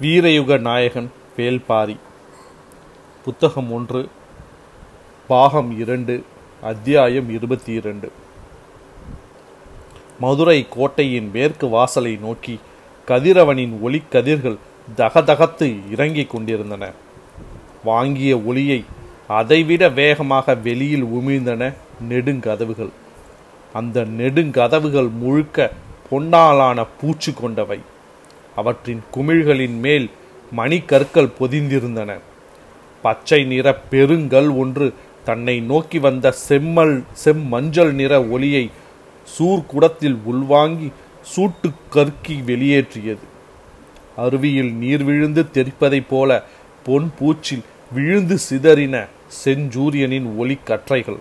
வீரயுக நாயகன் வேல்பாரி. புத்தகம் ஒன்று பாகம் இரண்டு அத்தியாயம் இருபத்தி இரண்டு மதுரை கோட்டையின் மேற்கு வாசலை நோக்கி கதிரவனின் ஒளிக்கதிர்கள் தகதகத்து இறங்கிக் கொண்டிருந்தன. வாங்கிய ஒளியை அதைவிட வேகமாக வெளியில் உமிழ்ந்தன நெடுங்கதவுகள். அந்த நெடுங்கதவுகள் முழுக்க பொன்னாலான பூச்சு கொண்டவை. அவற்றின் குமிழ்களின் மேல் மணிக்கற்கள் பொதிந்திருந்தன. பச்சை நிற பெருங்கல் ஒன்று தன்னை நோக்கி வந்த செம்மல் செம்மஞ்சள் நிற ஒளியை சூர்குடத்தில் உள்வாங்கி சூட்டு கற்கி வெளியேற்றியது. அருவியில் நீர் விழுந்து தெரிப்பதைப் போல பொன் பூச்சில் விழுந்து சிதறின செஞ்சூரியனின் ஒளி கற்றைகள்.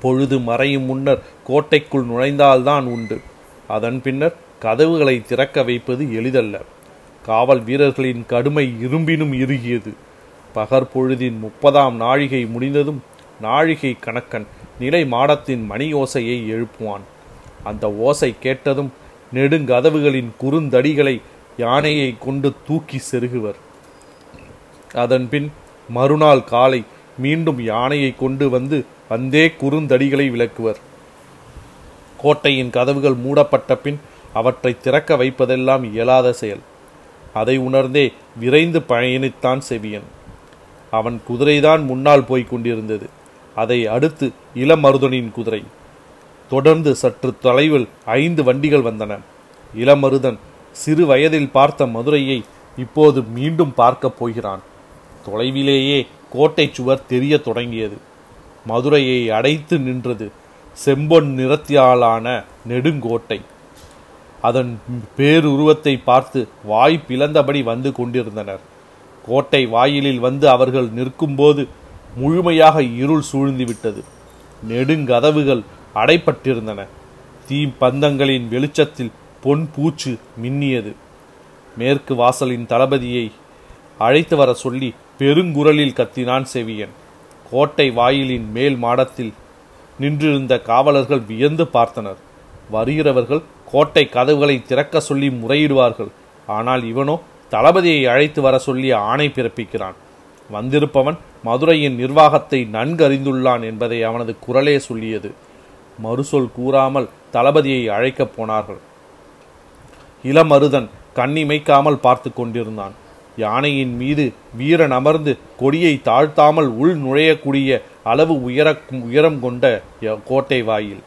பொழுது மறையும் முன்னர் கோட்டைக்குள் நுழைந்தால்தான் உண்டு. அதன் பின்னர் கதவுகளை திறக்க வைப்பது எளிதல்ல. காவல் வீரர்களின் கடுமை இரும்பினும் இறுகியது. பகற்பொழுதின் முப்பதாம் நாழிகை முடிந்ததும் நாழிகை கணக்கன் நிலை மாடத்தின் மணி ஓசையை எழுப்புவான். அந்த ஓசை கேட்டதும் நெடுங்கதவுகளின் குறுந்தடிகளை யானையை கொண்டு தூக்கி செருகுவர். அதன்பின் மறுநாள் காலை மீண்டும் யானையை கொண்டு வந்து வந்தே குறுந்தடிகளை விளக்குவர். கோட்டையின் கதவுகள் மூடப்பட்ட பின் அவற்றை திறக்க வைப்பதெல்லாம் இயலாத செயல். அதை உணர்ந்தே விரைந்து பயணித்தான் செவியன். அவன் குதிரைதான் முன்னால் போய்க் கொண்டிருந்தது. அதை அடுத்து இளமருதனின் குதிரை. தொடர்ந்து சற்று தொலைவில் ஐந்து வண்டிகள் வந்தன. இளமருதன் சிறு வயதில் பார்த்த மதுரையை இப்போது மீண்டும் பார்க்கப் போகிறான். தொலைவிலேயே கோட்டை சுவர் தெரிய தொடங்கியது. மதுரையை அடைத்து நின்றது செம்பொன் நிறத்தியாலான நெடுங்கோட்டை. அதன் பேருருவத்தை பார்த்து வாய் பிளந்தபடி வந்து கொண்டிருந்தனர். கோட்டை வாயிலில் வந்து அவர்கள் நிற்கும்போது முழுமையாக இருள் சூழ்ந்துவிட்டது. நெடுங்கதவுகள் அடைப்பட்டிருந்தன. தீம் பந்தங்களின் வெளிச்சத்தில் பொன் பூச்சு மின்னியது. மேற்கு வாசலின் தளபதியை அழைத்து வர சொல்லி பெருங்குரலில் கத்தினான் செவியன். கோட்டை வாயிலின் மேல் மாடத்தில் நின்றிருந்த காவலர்கள் வியந்து பார்த்தனர். வருகிறவர்கள் கோட்டை கதவுகளை திறக்க சொல்லி முறையிடுவார்கள். ஆனால் இவனோ தளபதியை அழைத்து வர சொல்லி ஆணை பிறப்பிக்கிறான். வந்திருப்பவன் மதுரையின் நிர்வாகத்தை நன்கு அறிந்துள்ளான் என்பதை அவனது குரலே சொல்லியது. மறுசொல் கூறாமல் தளபதியை அழைக்கப் போனார்கள். இளமருதன் கண்ணிமைக்காமல் பார்த்து கொண்டிருந்தான். யானையின் மீது வீரன் அமர்ந்து கொடியை தாழ்த்தாமல் உள் நுழையக்கூடிய அளவு உயர உயரம் கொண்ட கோட்டை வாயில்.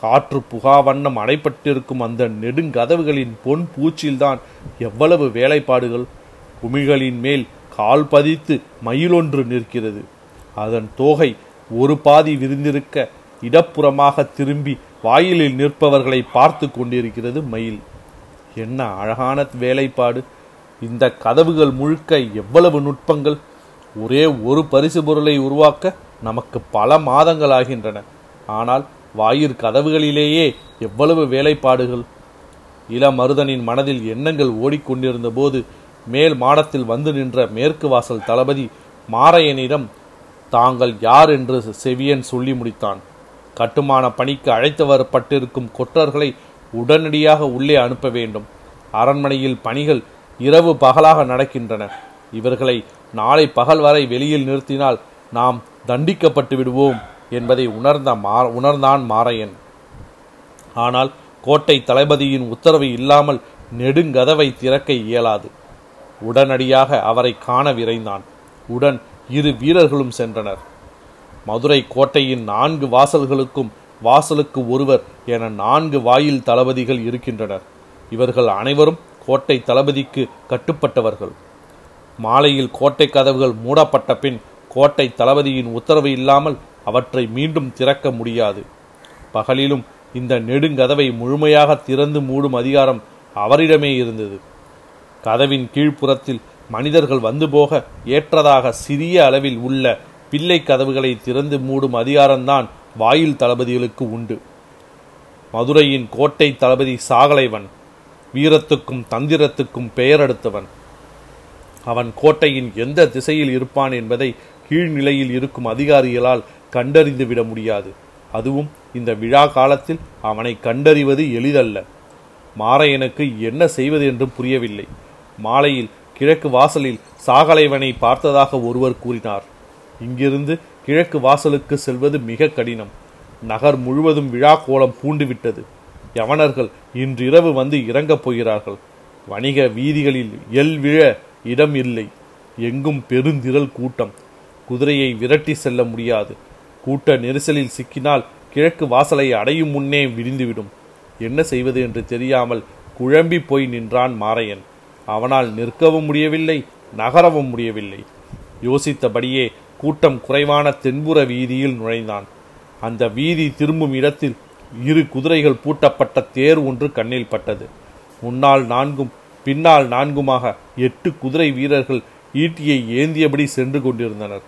காற்று புகா வண்ணம் அடைப்பட்டிருக்கும் அந்த நெடுங்கதவுகளின் பொன் பூச்சில்தான் எவ்வளவு வேலைப்பாடுகள். குமிகளின் மேல் கால் பதித்து மயிலொன்று நிற்கிறது. அதன் தோகை ஒரு பாதி விரிந்திருக்க இடப்புறமாக திரும்பி வாயிலில் நிற்பவர்களை பார்த்து கொண்டிருக்கிறது மயில். என்ன அழகான வேலைப்பாடு. இந்த கதவுகள் முழுக்க எவ்வளவு நுட்பங்கள். ஒரே ஒரு பரிசு பொருளை உருவாக்க நமக்கு பல மாதங்கள் ஆகின்றன ஆனால் வாயிற் கதவுகளிலேயே எவ்வளவு வேலைப்பாடுகள்? இளமருதனின் மனதில் எண்ணங்கள் ஓடிக்கொண்டிருந்த போது மேல் மாடத்தில் வந்து நின்ற மேற்கு வாசல் தளபதி மாரையனிடம் தாங்கள் யார் என்று செவியன் சொல்லி முடித்தான். கட்டுமான பணிக்கு அழைத்து வரப்பட்டிருக்கும் கொற்றர்களை உடனடியாக உள்ளே அனுப்ப வேண்டும். அரண்மனையில் பணிகள் இரவு பகலாக நடக்கின்றன. இவர்களை நாளை பகல் வரை வெளியில் நிறுத்தினால் நாம் தண்டிக்கப்பட்டு விடுவோம். என்பதை உணர்ந்த மா உணர்ந்தான் மாரையன். ஆனால் கோட்டை தளபதியின் உத்தரவு இல்லாமல் நெடுங்கதவை திறக்க இயலாது. உடனடியாக அவரை காண விரைந்தான். உடன் இரு வீரர்களும் சென்றனர். மதுரை கோட்டையின் நான்கு வாசல்களுக்கும் வாசலுக்கு ஒருவர் என நான்கு வாயில் தளபதிகள் இருக்கின்றனர். இவர்கள் அனைவரும் கோட்டை தளபதிக்கு கட்டுப்பட்டவர்கள். மாலையில் கோட்டை கதவுகள் மூடப்பட்ட பின் கோட்டை தளபதியின் உத்தரவு இல்லாமல் அவற்றை மீண்டும் திறக்க முடியாது. பகலிலும் இந்த நெடுங்கதவை முழுமையாக திறந்து மூடும் அதிகாரம் அவரிடமே இருந்தது. கதவின் கீழ்ப்புறத்தில் மனிதர்கள் வந்து போக ஏற்றதாக சிறிய அளவில் உள்ள பிள்ளை கதவுகளை திறந்து மூடும் அதிகாரம்தான் வாயில் தளபதிகளுக்கு உண்டு. மதுரையின் கோட்டை தளபதி சாகலைவன் வீரத்துக்கும் தந்திரத்துக்கும் பெயர் எடுத்தவன் அவன் கோட்டையின் எந்த திசையில் இருப்பான் என்பதை கீழ்நிலையில் இருக்கும் அதிகாரிகளால் கண்டறிந்து விட முடியாது. அதுவும் இந்த விழா காலத்தில் அவனை கண்டறிவது எளிதல்ல. மாரையனுக்கு என்ன செய்வது என்று புரியவில்லை. மாலையில் கிழக்கு வாசலில் சாகலைவனை பார்த்ததாக ஒருவர் கூறினார். இங்கிருந்து கிழக்கு வாசலுக்கு செல்வது மிக கடினம். நகர் முழுவதும் விழா கோலம் பூண்டுவிட்டது. யவனர்கள் இன்றிரவு வந்து இறங்கப் போகிறார்கள். வணிக வீதிகளில் எல் விழ இடம் இல்லை. எங்கும் பெருந்திரள் கூட்டம். குதிரையை விரட்டி செல்ல முடியாது. கூட்ட நெரிசலில் சிக்கினால் கிழக்கு வாசலை அடையும் முன்னே விரிந்துவிடும். என்ன செய்வது என்று தெரியாமல் குழம்பி போய் நின்றான் மாரையன். அவனால் நிற்கவும் முடியவில்லை நகரவும் முடியவில்லை. யோசித்தபடியே கூட்டம் குறைவான தென்புற வீதியில் நுழைந்தான். அந்த வீதி திரும்பும் இடத்தில் இரு குதிரைகள் பூட்டப்பட்ட தேர் ஒன்று கண்ணில் பட்டது. முன்னால் நான்கும் பின்னால் நான்குமாக எட்டு குதிரை வீரர்கள் ஈட்டியை ஏந்தியபடி சென்று கொண்டிருந்தனர்.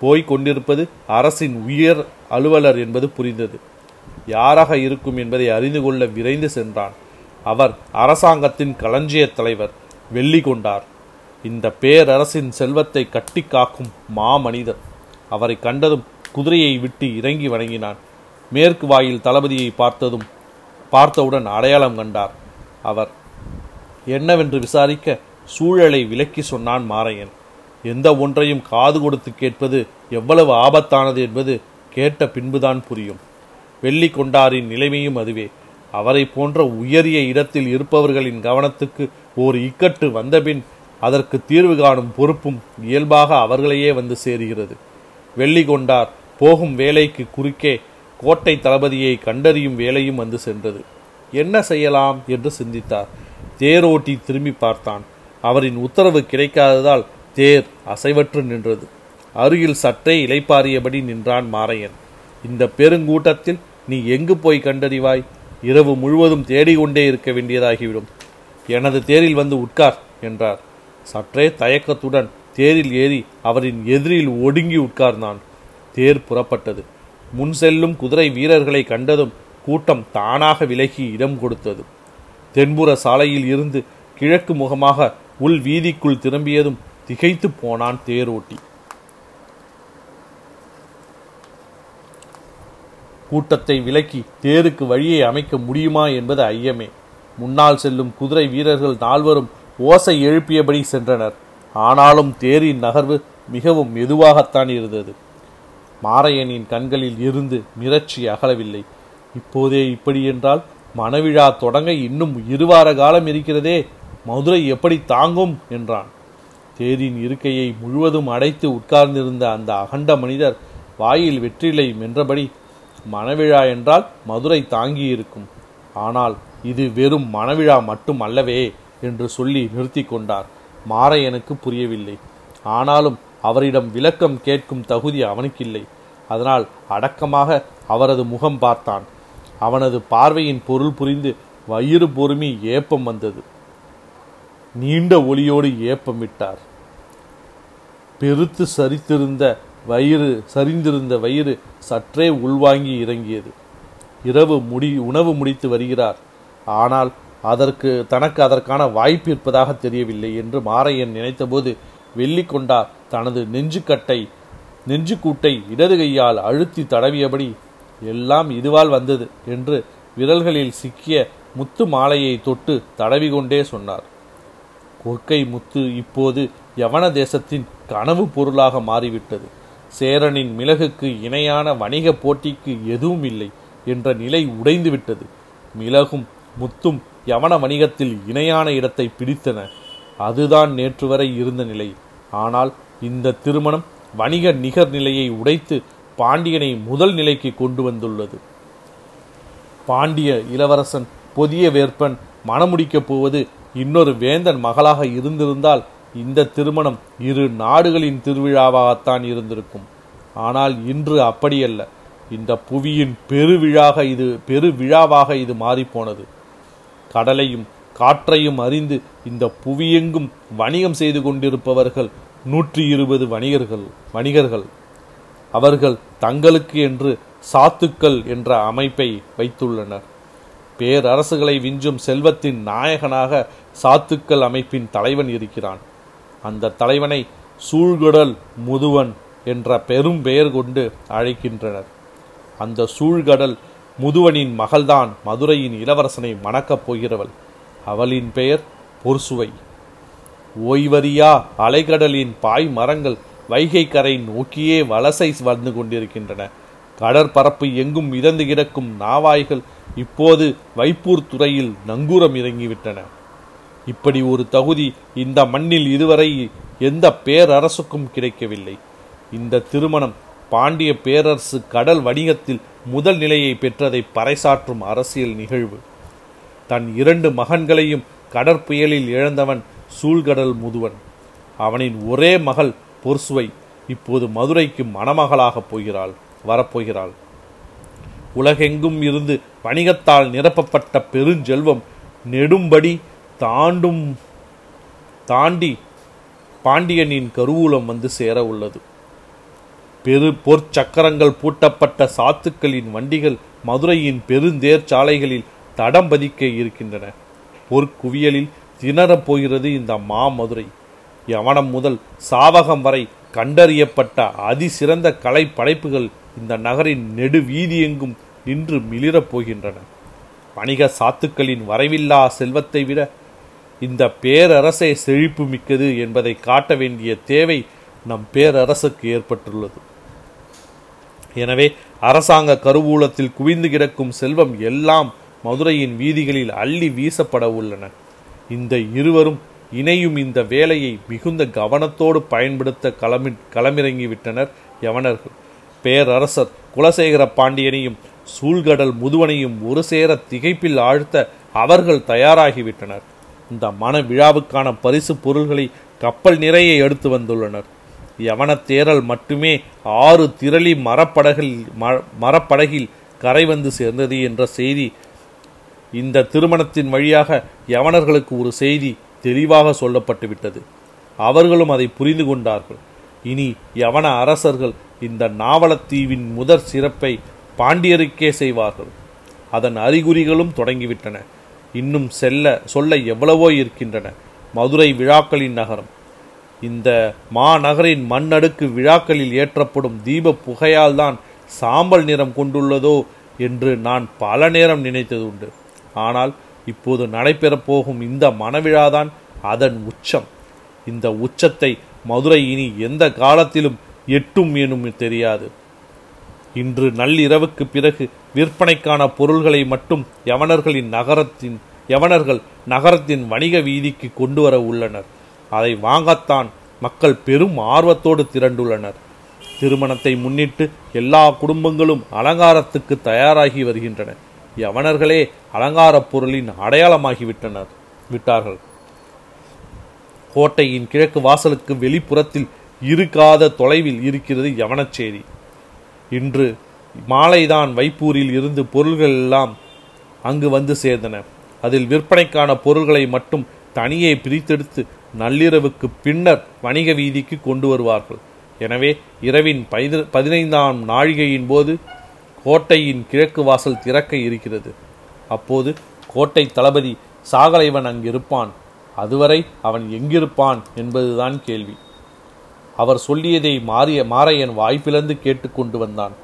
போய்க் கொண்டிருப்பது அரசின் உயர் அலுவலர் என்பது புரிந்தது. யாராக இருக்கும் என்பதை அறிந்து கொள்ள விரைந்து சென்றான். அவர் அரசாங்கத்தின் களஞ்சிய தலைவர் வெள்ளி கொண்டார் இந்த பேரரசின் செல்வத்தை கட்டி காக்கும் மாமனிதர். அவரை கண்டதும் குதிரையை விட்டு இறங்கி வணங்கினான். மேற்கு வாயில் தளபதியை பார்த்ததும் பார்த்தவுடன் அடையாளம் கண்டார். அவர் என்னவென்று விசாரிக்க சூழலை விலக்கி சொன்னான் மாரையன். எந்த ஒன்றையும் காது கொடுத்து கேட்பது எவ்வளவு ஆபத்தானது என்பது கேட்ட பின்புதான் புரியும். வெள்ளி கொண்டாரின் நிலைமையும் அதுவே. அவரை போன்ற உயரிய இடத்தில் இருப்பவர்களின் கவனத்துக்கு ஓர் இக்கட்டு வந்தபின் அதற்கு தீர்வு காணும் பொறுப்பும் இயல்பாக அவர்களையே வந்து சேருகிறது. வெள்ளி கொண்டார் போகும் வேலைக்கு குறுக்கே கோட்டை தளபதியை கண்டறியும் வேலையும் வந்து சென்றது. என்ன செய்யலாம் என்று சிந்தித்தார். தேரோட்டி திரும்பி பார்த்தான். அவரின் உத்தரவு கிடைக்காததால் தேர் அசைவற்று நின்றது. அருகில் சற்றே இலைப்பாரியபடி நின்றான் மாரையன். இந்த பெருங்கூட்டத்தில் நீ எங்கு போய் கண்டறிவாய்? இரவு முழுவதும் தேடிக்கொண்டே இருக்க வேண்டியதாகிவிடும். எனது தேரில் வந்து உட்கார் என்றார். சற்றே தயக்கத்துடன் தேரில் ஏறி அவரின் எதிரில் ஒடுங்கி உட்கார்ந்தான். தேர் புறப்பட்டது. முன் செல்லும் குதிரை வீரர்களை கண்டதும் கூட்டம் தானாக விலகி இடம் கொடுத்தது. தென்புற சாலையில் இருந்து கிழக்கு முகமாக உள் வீதிக்குள் திரும்பியதும் திகைத்து போனான் தேரோட்டி. கூட்டத்தை விலக்கி தேருக்கு வழியை அமைக்க முடியுமா என்பது ஐயமே. முன்னால் செல்லும் குதிரை வீரர்கள் நால்வரும் ஓசை எழுப்பியபடி சென்றனர். ஆனாலும் தேரின் நகர்வு மிகவும் மெதுவாகத்தான் இருந்தது. மாரையனின் கண்களில் இருந்து மிரட்சி அகலவில்லை. இப்போதே இப்படி என்றால் மணவிழா தொடங்க இன்னும் இருவார காலம் இருக்கிறதே. மதுரை எப்படி தாங்கும்? என்றான். தேரின் இருக்கையை முழுவதும் அடைத்து உட்கார்ந்திருந்த அந்த அகண்ட மனிதர் வாயில் வெற்றிலை மென்றபடி மணவிழா என்றால் மதுரை தாங்கியிருக்கும். ஆனால் இது வெறும் மணவிழா மட்டும் அல்லவே என்று சொல்லி நிறுத்தி கொண்டார். மாரையனுக்கு புரியவில்லை. ஆனாலும் அவரிடம் விளக்கம் கேட்கும் தகுதி அவனுக்கில்லை. அதனால் அடக்கமாக அவரது முகம் பார்த்தான். அவனது பார்வையின் பொருள் புரிந்து வயிறு பொறுமி ஏப்பம் வந்தது. நீண்ட ஒளியோடு ஏப்பம் விட்டார். பெருத்து சரித்திருந்த வயிறு சரிந்திருந்த வயிறு சற்றே உள்வாங்கி இறங்கியது. இரவு முடி உணவு முடித்து வருகிறார். ஆனால் அதற்கு தனக்கு அதற்கான வாய்ப்பு இருப்பதாக தெரியவில்லை என்று மாரையன் நினைத்தபோது வெள்ளிக்கொண்டா தனது நெஞ்சுக்கட்டை நெஞ்சுக்கூட்டை இடது கையால் அழுத்தி தடவியபடி எல்லாம் இதுவால் வந்தது என்று விரல்களில் சிக்கிய முத்து மாலையை தொட்டு தடவி கொண்டே சொன்னார். கொற்கை முத்து இப்போது யவன தேசத்தின் கனவு பொருளாக மாறிவிட்டது. சேரனின் மிளகுக்கு இணையான வணிக போட்டிக்கு எதுவும் இல்லை என்ற நிலை உடைந்துவிட்டது. மிளகும் முத்தும் யவன வணிகத்தில் இணையான இடத்தை பிடித்தன. அதுதான் நேற்று வரை இருந்த நிலை. ஆனால் இந்த திருமணம் வணிக நிகர் நிலையை உடைத்து பாண்டியனை முதல் நிலைக்கு கொண்டு வந்துள்ளது. பாண்டிய இளவரசன் புதிய வேற்பன் மணமுடிக்கப் போவது இன்னொரு வேந்தன் மகளாக இருந்திருந்தால் இந்த திருமணம் இரு நாடுகளின் திருவிழாவாகத்தான் இருந்திருக்கும். ஆனால் இன்று அப்படியல்ல. இந்த புவியின் பெருவிழாக இது பெருவிழாவாக இது மாறிப்போனது. கடலையும் காற்றையும் அறிந்து இந்த புவியெங்கும் வணிகம் செய்து கொண்டிருப்பவர்கள் நூற்றி இருபது வணிகர்கள் வணிகர்கள். அவர்கள் தங்களுக்கு என்று சாத்துக்கள் என்ற அமைப்பை வைத்துள்ளனர். பேரரசுகளை விஞ்சும் செல்வத்தின் நாயகனாக சாத்துக்கள் அமைப்பின் தலைவன் இருக்கிறான். அந்த தலைவனை சூழ்கடல் முதுவன் என்ற பெரும் பெயர் கொண்டு அழைக்கின்றனர். அந்த சூழ்கடல் முதுவனின் மகள்தான் மதுரையின் இளவரசனை மணக்கப் போகிறவள். அவளின் பெயர் பொர்சுவை ஓய்வறியா அலைகடலின் பாய் மரங்கள் வைகை கரை நோக்கியே வலசை வந்து கொண்டிருக்கின்றன. கடற்பரப்பு எங்கும் மிதந்து கிடக்கும் நாவாய்கள் இப்போது வைப்பூர் துறையில் நங்கூரம் இறங்கிவிட்டன இப்படி ஒரு தகுதி இந்த மண்ணில் இதுவரை எந்த பேரரசுக்கும் கிடைக்கவில்லை. இந்த திருமணம் பாண்டிய பேரரசு கடல் வணிகத்தில் முதல் நிலையை பெற்றதை பறைசாற்றும் அரசியல் நிகழ்வு. தன் இரண்டு மகன்களையும் கடற்புயலில் இழந்தவன் சூழ்கடல் முதுவன். அவனின் ஒரே மகள் பொர்சுவை இப்போது மதுரைக்கு மணமகளாகப் போகிறாள் வரப்போகிறாள். உலகெங்கும் இருந்து வணிகத்தால் நிரப்பப்பட்ட பெருஞ்செல்வம் நெடும்படி தாண்டும் தாண்டி பாண்டியனின் கருவூலம் வந்து சேர உள்ளது. பெரு பொற்சக்கரங்கள் பூட்டப்பட்ட சாத்துக்களின் வண்டிகள் மதுரையின் பெருந்தேர் சாலைகளில் தடம் பதிக்க இருக்கின்றன. பொற்குவியலில் திணறப் போகிறது இந்த மாமதுரை. யவனம் முதல் சாவகம் வரை கண்டறியப்பட்ட அதிசிறந்த கலை படைப்புகள் இந்த நகரின் நெடு வீதியெங்கும் நின்று மிளிரப் போகின்றன. வணிக சாத்துக்களின் வரைவில்லா செல்வத்தை விட இந்த பேரரசை செழிப்பு மிக்கது என்பதை காட்ட வேண்டிய தேவை நம் பேரரசுக்கு ஏற்பட்டுள்ளது. எனவே அரசாங்க கருவூலத்தில் குவிந்து கிடக்கும் செல்வம் எல்லாம் மதுரையின் வீதிகளில் அள்ளி வீசப்பட உள்ளன. இந்த இருவரும் இணையும் இந்த வேலையை மிகுந்த கவனத்தோடு பயன்படுத்த களமி களமிறங்கிவிட்டனர் யவனர்கள். பேரரசர் குலசேகர பாண்டியனையும் சூழ்கடல் முதுவனையும் ஒரு சேர திகைப்பில் ஆழ்த்த அவர்கள் தயாராகிவிட்டனர். இந்த மன விழாவுக்கான பரிசு பொருள்களை கப்பல் நிறைய எடுத்து வந்துள்ளனர். யவன தேரல் மட்டுமே ஆறு திரளி மரப்படகில் மரப்படகில் கரை வந்து சேர்ந்தது என்ற செய்தி. இந்த திருமணத்தின் வழியாக யவனர்களுக்கு ஒரு செய்தி தெளிவாக சொல்லப்பட்டுவிட்டது. அவர்களும் அதை புரிந்து கொண்டார்கள். இனி யவன அரசர்கள் இந்த நாவலத்தீவின் முதற் சிறப்பை பாண்டியருக்கே செய்வார்கள். அதன் அறிகுறிகளும் தொடங்கிவிட்டன. இன்னும் செல்ல சொல்ல எவ்வளவோ இருக்கின்றன. மதுரை விழாக்களின் நகரம். இந்த மாநகரின் மண்ணடுக்கு விழாக்களில் ஏற்றப்படும் தீப புகையால் தான் சாம்பல் நிறம் கொண்டுள்ளதோ என்று நான் பல நேரம் நினைத்தது உண்டு ஆனால் இப்போது நடைபெறப் போகும் இந்த மனவிழாதான் அதன் உச்சம். இந்த உச்சத்தை மதுரை இனி எந்த காலத்திலும் எட்டும் எனும் தெரியாது. இன்று நள்ளிரவுக்கு பிறகு விற்பனைக்கான பொருள்களை மட்டும் யவனர்களின் நகரத்தின் யவனர்கள் நகரத்தின் வணிக வீதிக்கு கொண்டு வர உள்ளனர். அதை வாங்கத்தான் மக்கள் பெரும் ஆர்வத்தோடு திரண்டுள்ளனர். திருமணத்தை முன்னிட்டு எல்லா குடும்பங்களும் அலங்காரத்துக்கு தயாராகி வருகின்றன. யவனர்களே அலங்காரப் பொருளின் அடையாளமாகிவிட்டனர். விட்டார்கள். கோட்டையின் கிழக்கு வாசலுக்கு வெளிப்புறத்தில் இருக்காத தொலைவில் இருக்கிறது யவனச்சேரி இன்று மாலைதான் வைப்பூரில் இருந்து பொருள்கள் எல்லாம் அங்கு வந்து சேர்ந்தன. அதில் விற்பனைக்கான பொருள்களை மட்டும் தனியே பிரித்தெடுத்து நள்ளிரவுக்கு பின்னர் வணிக வீதிக்கு கொண்டு வருவார்கள். எனவே இரவின் பதினைந்தாம் நாழிகையின் போது கோட்டையின் கிழக்கு வாசல் திறக்க இருக்கிறது. அப்போது கோட்டை தளபதி சாகலைவன் அங்கிருப்பான். அதுவரை அவன் எங்கிருப்பான் என்பதுதான் கேள்வி. அவர் சொல்லியதை மாறிய மாறையன் வாய்ப்பிழந்து கேட்டு கொண்டு வந்தான்.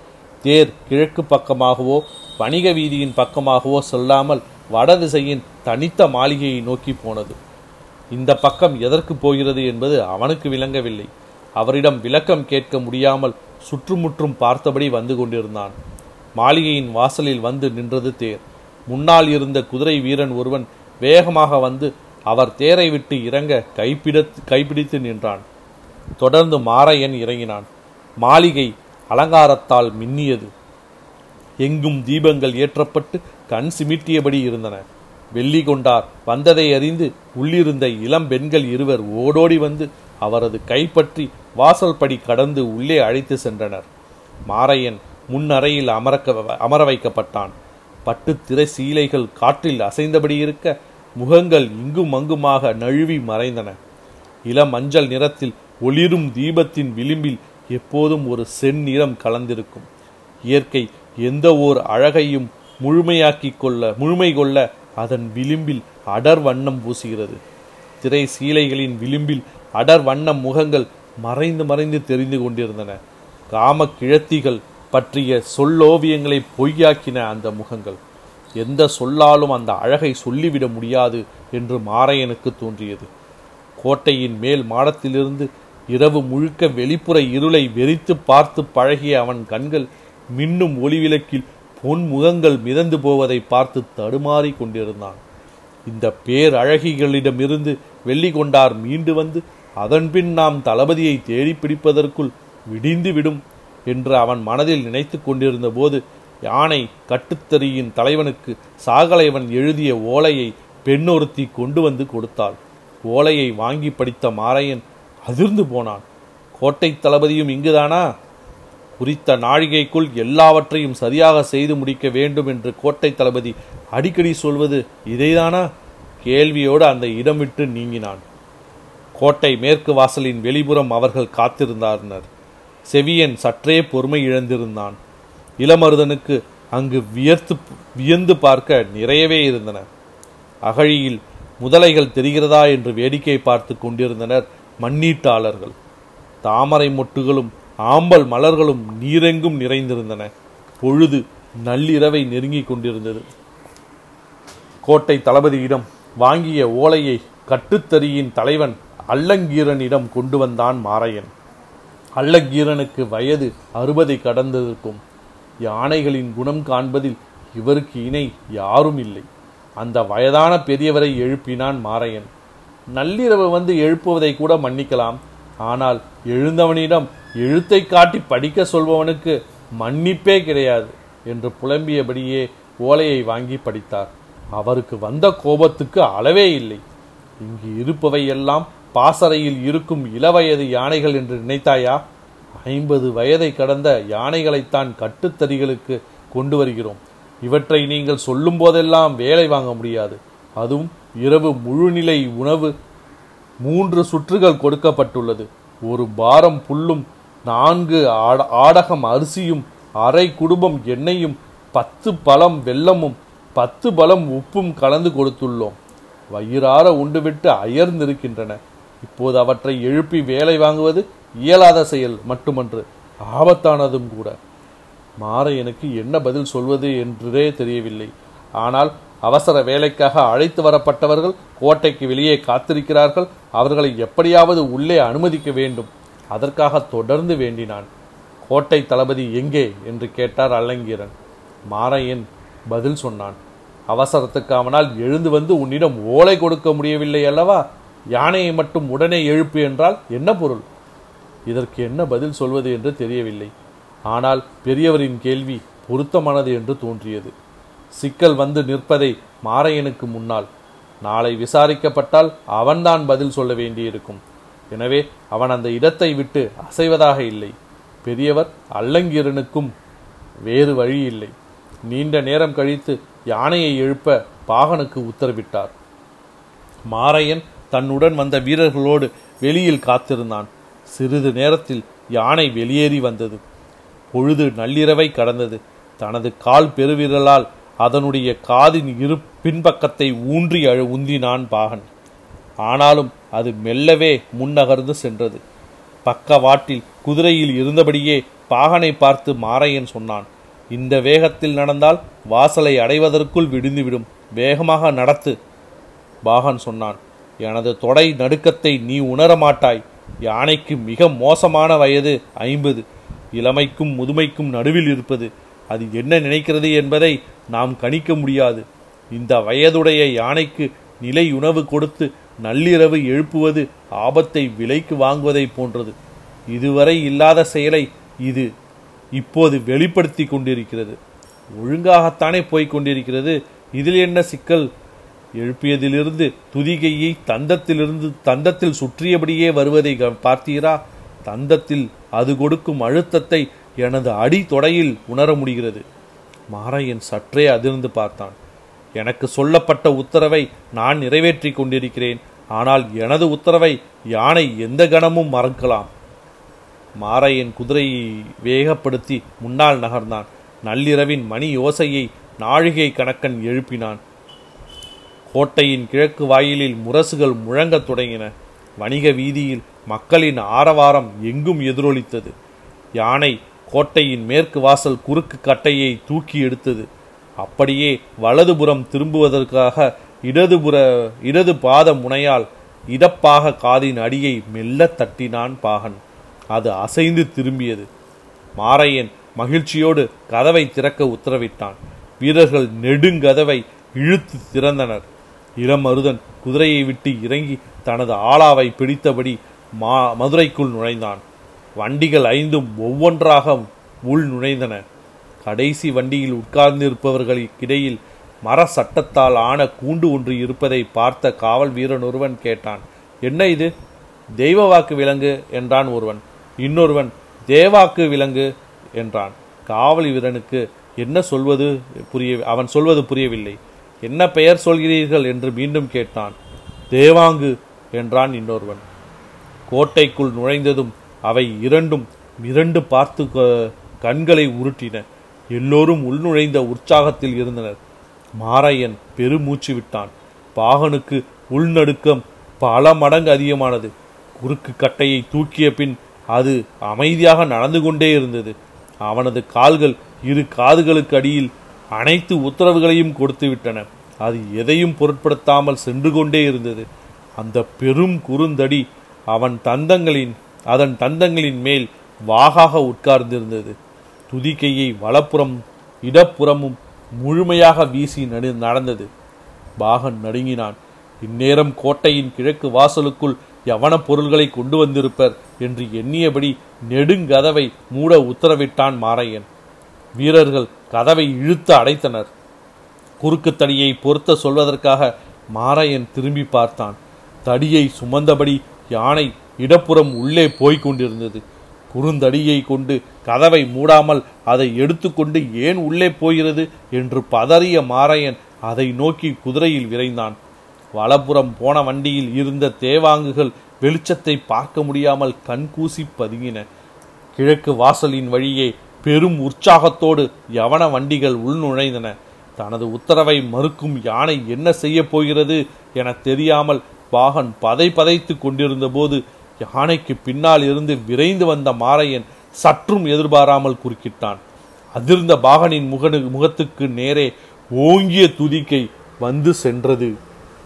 தேர் கிழக்கு பக்கமாகவோ வணிக வீதியின் பக்கமாகவோ செல்லாமல் வடதிசையின் தனித்த மாளிகையை நோக்கி போனது. இந்த பக்கம் எதற்கு போகிறது என்பது அவனுக்கு விளங்கவில்லை. அவரிடம் விளக்கம் கேட்க முடியாமல் சுற்றுமுற்றும் பார்த்தபடி வந்து கொண்டிருந்தான். மாளிகையின் வாசலில் வந்து நின்றது தேர். முன்னால் இருந்த குதிரை வீரன் ஒருவன் வேகமாக வந்து அவர் தேரை விட்டு இறங்க கைப்பிட கைப்பிடித்து நின்றான். தொடர்ந்து மாரையன் இறங்கினான். மாளிகை அலங்காரத்தால் மின்னியது. எங்கும் தீபங்கள் ஏற்றப்பட்டு கண் சிமிட்டியபடி இருந்தன. வெள்ளி கொண்டார் வந்ததை அறிந்து உள்ளிருந்த இளம் பெண்கள் இருவர் ஓடோடி வந்து அவரது கைப்பற்றி வாசல் படி கடந்து உள்ளே அழைத்து சென்றனர். மாரையன் முன்னறையில் அமரக்க அமர வைக்கப்பட்டான். பட்டு திரை சீலைகள் காற்றில் அசைந்தபடி இருக்க முகங்கள் இங்கும் அங்குமாக நழுவி மறைந்தன. இளம் மஞ்சள் நிறத்தில் ஒளிரும் தீபத்தின் விளிம்பில் எப்போதும் ஒரு செந்நிறம் கலந்திருக்கும். இயற்கை எந்த ஓர் அழகையும் முழுமையாக்கி கொள்ள முழுமை கொள்ள அதன் விளிம்பில் அடர் வண்ணம் பூசுகிறது. திரை சீலைகளின் விளிம்பில் அடர் வண்ணம் முகங்கள் மறைந்து மறைந்து தெரிந்து கொண்டிருந்தன. காம கிழத்திகள் பற்றிய சொல்லோவியங்களை பொய்யாக்கின அந்த முகங்கள். எந்த சொல்லாலும் அந்த அழகை சொல்லிவிட முடியாது என்று மாரையனுக்கு தோன்றியது. கோட்டையின் மேல் மாடத்திலிருந்து இரவு முழுக்க வெளிப்புற இருளை வெறித்து பார்த்து பழகிய அவன் கண்கள் மின்னும் ஒளிவிளக்கில் பொன் முகங்கள் மிதந்து போவதை பார்த்து தடுமாறிக் கொண்டிருந்தான். இந்த பேரழகிகளிடமிருந்து வெள்ளி கொண்டார் மீண்டு வந்து அதன்பின் நாம் தளபதியை தேடி பிடிப்பதற்குள் விடிந்து விடும் என்று அவன் மனதில் நினைத்து கொண்டிருந்த போது யானை கட்டுத்தறியின் தலைவனுக்கு சாகலைவன் எழுதிய ஓலையை பெண்ணொருத்தி கொண்டு வந்து கொடுத்தாள். ஓலையை வாங்கி படித்த மாரையன் அதிர்ந்து போனான். கோட்டை தளபதியும் இங்குதானா? குறித்த நாழிகைக்குள் எல்லாவற்றையும் சரியாக செய்து முடிக்க வேண்டும் என்று கோட்டை தளபதி அடிக்கடி சொல்வது இதைதானா? கேள்வியோடு அந்த இடம் விட்டு நீங்கினான். கோட்டை மேற்கு வாசலின் வெளிப்புறம் அவர்கள் காத்திருந்தார்னர். செவியன் சற்றே பொறுமை இழந்திருந்தான். இளமருதனுக்கு அங்கு வியர்த்து வியந்து பார்க்க நிறையவே இருந்தன. அகழியில் முதலைகள் தெரிகிறதா என்று வேடிக்கை பார்த்து கொண்டிருந்தனர் மண்ணீட்டாளர்கள். தாமரை மொட்டுகளும் ஆம்பல் மலர்களும் நீரெங்கும் நிறைந்திருந்தன. பொழுது நள்ளிரவை நெருங்கிக் கொண்டிருந்தது. கோட்டை தளபதியிடம் வாங்கிய ஓலையை கட்டுத்தறியின் தலைவன் அல்லங்கீரனிடம் கொண்டு வந்தான் மாரையன். அல்லங்கீரனுக்கு வயது அறுபதை கடந்திருக்கும். யானைகளின் குணம் காண்பதில் இவருக்கு இணை யாரும் இல்லை. அந்த வயதான பெரியவரை எழுப்பினான் மாரையன். நள்ளிரவு வந்து எழுப்புவதை கூட மன்னிக்கலாம். ஆனால் எழுந்தவனிடம் எழுத்தை காட்டி படிக்க சொல்பவனுக்கு மன்னிப்பே கிடையாது என்று புலம்பியபடியே ஓலையை வாங்கி படித்தார். அவருக்கு வந்த கோபத்துக்கு அளவே இல்லை. இங்கு இருப்பவை எல்லாம் பாசறையில் இருக்கும் இளவயது யானைகள் என்று நினைத்தாயா? ஐம்பது வயதை கடந்த யானைகளைத்தான் கட்டுத்தறிகளுக்கு கொண்டு வருகிறோம். இவற்றை நீங்கள் சொல்லும் போதெல்லாம் வேலை வாங்க முடியாது. அதுவும் இரவு முழுநிலை உணவு. மூன்று சுற்றுகள் கொடுக்கப்பட்டுள்ளது. ஒரு பாரம் புல்லும் நான்கு ஆட- ஆடகம் அரிசியும் அரை குடும்பம் எண்ணெயும் பத்து பழம் வெல்லமும் பத்து பழம் உப்பும் கலந்து கொடுத்துள்ளோம். வயிறார உண்டுவிட்டு அயர்ந்திருக்கின்றன. இப்போது அவற்றை எழுப்பி வேலை வாங்குவது இயலாத செயல் மட்டுமன்று. ஆபத்தானதும் கூட. மாரையனுக்கு என்ன பதில் சொல்வது என்றே தெரியவில்லை. ஆனால் அவசர வேலைக்காக அழைத்து வரப்பட்டவர்கள் கோட்டைக்கு வெளியே காத்திருக்கிறார்கள். அவர்களை எப்படியாவது உள்ளே அனுமதிக்க வேண்டும். அதற்காக தொடர்ந்து வேண்டினான். கோட்டை தளபதி எங்கே என்று கேட்டார் அல்லங்கீரன் மாரையன் பதில் சொன்னான். அவசரத்துக்கு அவனால் எழுந்து வந்து உன்னிடம் ஓலை கொடுக்க முடியவில்லை அல்லவா? யானையை மட்டும் உடனே எழுப்பு என்றால் என்ன பொருள்? இதற்கு என்ன பதில் சொல்வது என்று தெரியவில்லை. ஆனால் பெரியவரின் கேள்வி பொருத்தமானது என்று தோன்றியது. சிக்கல் வந்து நிற்பதை மாரையனுக்கு முன்னால் நாளை விசாரிக்கப்பட்டால் அவன்தான் பதில் சொல்ல வேண்டியிருக்கும். எனவே அவன் அந்த இடத்தை விட்டு அசைவதாக இல்லை. பெரியவர் அல்லங்கீரனுக்கும் வேறு வழி இல்லை. நீண்ட நேரம் கழித்து யானையை எழுப்ப பாகனுக்கு உத்தரவிட்டார். மாரையன் தன்னுடன் வந்த வீரர்களோடு வெளியில் காத்திருந்தான். சிறிது நேரத்தில் யானை வெளியேறி வந்தது. பொழுது நள்ளிரவை கடந்தது. தனது கால் பெருவிரலால் அதனுடைய காதின் இரு பின்பக்கத்தை ஊன்றி அழு உந்தினான் பாகன். ஆனாலும் அது மெல்லவே முன்னகர்ந்து சென்றது. பக்கவாட்டில் குதிரையில் இருந்தபடியே பாகனை பார்த்து மாரையன் சொன்னான் இந்த வேகத்தில் நடந்தால் வாசலை அடைவதற்குள் விடுந்துவிடும். வேகமாக நடத்து. பாகன் சொன்னான் எனது தொடை நடுக்கத்தை நீ உணரமாட்டாய். யானைக்கு மிக மோசமான வயது ஐம்பது. இளமைக்கும் முதுமைக்கும் நடுவில் இருப்பது அது என்ன நினைக்கிறது என்பதை நாம் கணிக்க முடியாது. இந்த வயதுடைய யானைக்கு நிலை உணவு கொடுத்து நள்ளிரவு எழுப்புவது ஆபத்தை விலைக்கு வாங்குவதைப் போன்றது. இதுவரை இல்லாத செயலை இது இப்போது வெளிப்படுத்தி கொண்டிருக்கிறது. ஒழுங்காகத்தானே போய்க் கொண்டிருக்கிறது. இதில் என்ன சிக்கல்? எழுப்பியதிலிருந்து துதிகையை தந்தத்திலிருந்து தந்தத்தில் சுற்றியபடியே வருவதை க- பார்த்தீரா? தந்தத்தில் அது கொடுக்கும் அழுத்தத்தை எனது அடி தொடையில் உணர முடிகிறது. மாரையன் சற்றே அதிர்ந்து பார்த்தான். எனக்கு சொல்லப்பட்ட உத்தரவை நான் நிறைவேற்றிக் கொண்டிருக்கிறேன். ஆனால் எனது உத்தரவை யானை எந்த கணமும் மறக்கலாம். மாரையன் குதிரையை வேகப்படுத்தி முன்னால் நகர்ந்தான். நள்ளிரவின் மணி யோசையை நாழிகை கணக்கன் எழுப்பினான். கோட்டையின் கிழக்கு வாயிலில் முரசுகள் முழங்கத் தொடங்கின. வணிக வீதியில் மக்களின் ஆரவாரம் எங்கும் எதிரொலித்தது. யானை கோட்டையின் மேற்கு வாசல் குறுக்கு கட்டையை தூக்கி எடுத்தது. அப்படியே வலதுபுறம் திரும்புவதற்காக இடதுபுற இடது பாத முனையால் இடப்பாக காதின் அடியை மெல்ல தட்டினான் பாகன். அது அசைந்து திரும்பியது. மாரையன் மகிழ்ச்சியோடு கதவை திறக்க உத்தரவிட்டான். வீரர்கள் நெடுங்கதவை இழுத்து திறந்தனர். இளமருதன் குதிரையை விட்டு இறங்கி தனது ஆளாவை பிடித்தபடி மா மதுரைக்குள் நுழைந்தான். வண்டிகள் ஐந்தும் ஒவ்வொன்றாக உள் நுழைந்தன. கடைசி வண்டியில் உட்கார்ந்திருப்பவர்களுக்கிடையில் மர சட்டத்தால் ஆன கூண்டு ஒன்று இருப்பதை பார்த்த காவல் வீரன் ஒருவன் கேட்டான் என்ன இது? தெய்வ வாக்கு விலங்கு? என்றான் ஒருவன். இன்னொருவன் தேவாக்கு விலங்கு? என்றான். காவல் வீரனுக்கு என்ன சொல்வது புரிய அவன் சொல்வது புரியவில்லை. என்ன பெயர் சொல்கிறீர்கள்? என்று மீண்டும் கேட்டான். தேவாங்கு என்றான் இன்னொருவன். கோட்டைக்குள் நுழைந்ததும் அவை இரண்டும் மிரண்டு பார்த்து க- கண்களை உருட்டின. எல்லோரும் உள்நுழைந்த உற்சாகத்தில் இருந்தனர். மாரையன் பெருமூச்சு விட்டான். பாகனுக்கு உள்நடுக்கம் பல மடங்கு அதிகமானது. குறுக்கு கட்டையை தூக்கிய பின் அது அமைதியாக நடந்து கொண்டே இருந்தது. அவனது கால்கள் இரு காதுகளுக்கு அடியில் அனைத்து உத்தரவுகளையும் கொடுத்து விட்டன. அது எதையும் பொருட்படுத்தாமல் சென்று கொண்டே இருந்தது. அந்த பெரும் குறுந்தடி அவன் தந்தங்களின் அதன் தந்தங்களின் மேல் வாகாக உட்கார்ந்திருந்தது. துதிக்கையை வலப்புறம் இடப்புறமும் முழுமையாக வீசி நடு நடந்தது. பாகன் நடுங்கினான். இந்நேரம் கோட்டையின் கிழக்கு வாசலுக்குள் யவன பொருள்களை கொண்டு வந்திருப்பர் என்று எண்ணியபடி நெடுங்கதவை மூட உத்தரவிட்டான் மாரையன். வீரர்கள் கதவை இழுத்து அடைத்தனர். குறுக்கு தடியை பொருத்த சொல்வதற்காக மாரையன் திரும்பி பார்த்தான். தடியை சுமந்தபடி யானை இடப்புறம் உள்ளே போய்க் கொண்டிருந்தது. குறுந்தடியை கொண்டு கதவை மூடாமல் அதை எடுத்துக்கொண்டு ஏன் உள்ளே போகிறது என்று பதறிய மாரையன் அதை நோக்கி குதிரையில் விரைந்தான். வலப்புறம் போன வண்டியில் இருந்த தேவாங்குகள் வெளிச்சத்தை பார்க்க முடியாமல் கண்கூசி பதுங்கின. கிழக்கு வாசலின் வழியே பெரும் உற்சாகத்தோடு யவன வண்டிகள் உள்நுழைந்தன தனது உத்தரவை மறுக்கும் யானை என்ன செய்யப் போகிறது என தெரியாமல் பாகன் பதை பதைத்து கொண்டிருந்த போது யானைக்கு பின்னால் இருந்து விரைந்து வந்த மாரையன் சற்றும் எதிர்பாராமல் குறுக்கிட்டான். அதிர்ந்த பாகனின் முகனு முகத்துக்கு நேரே ஓங்கிய துதிக்கை வந்து சென்றது.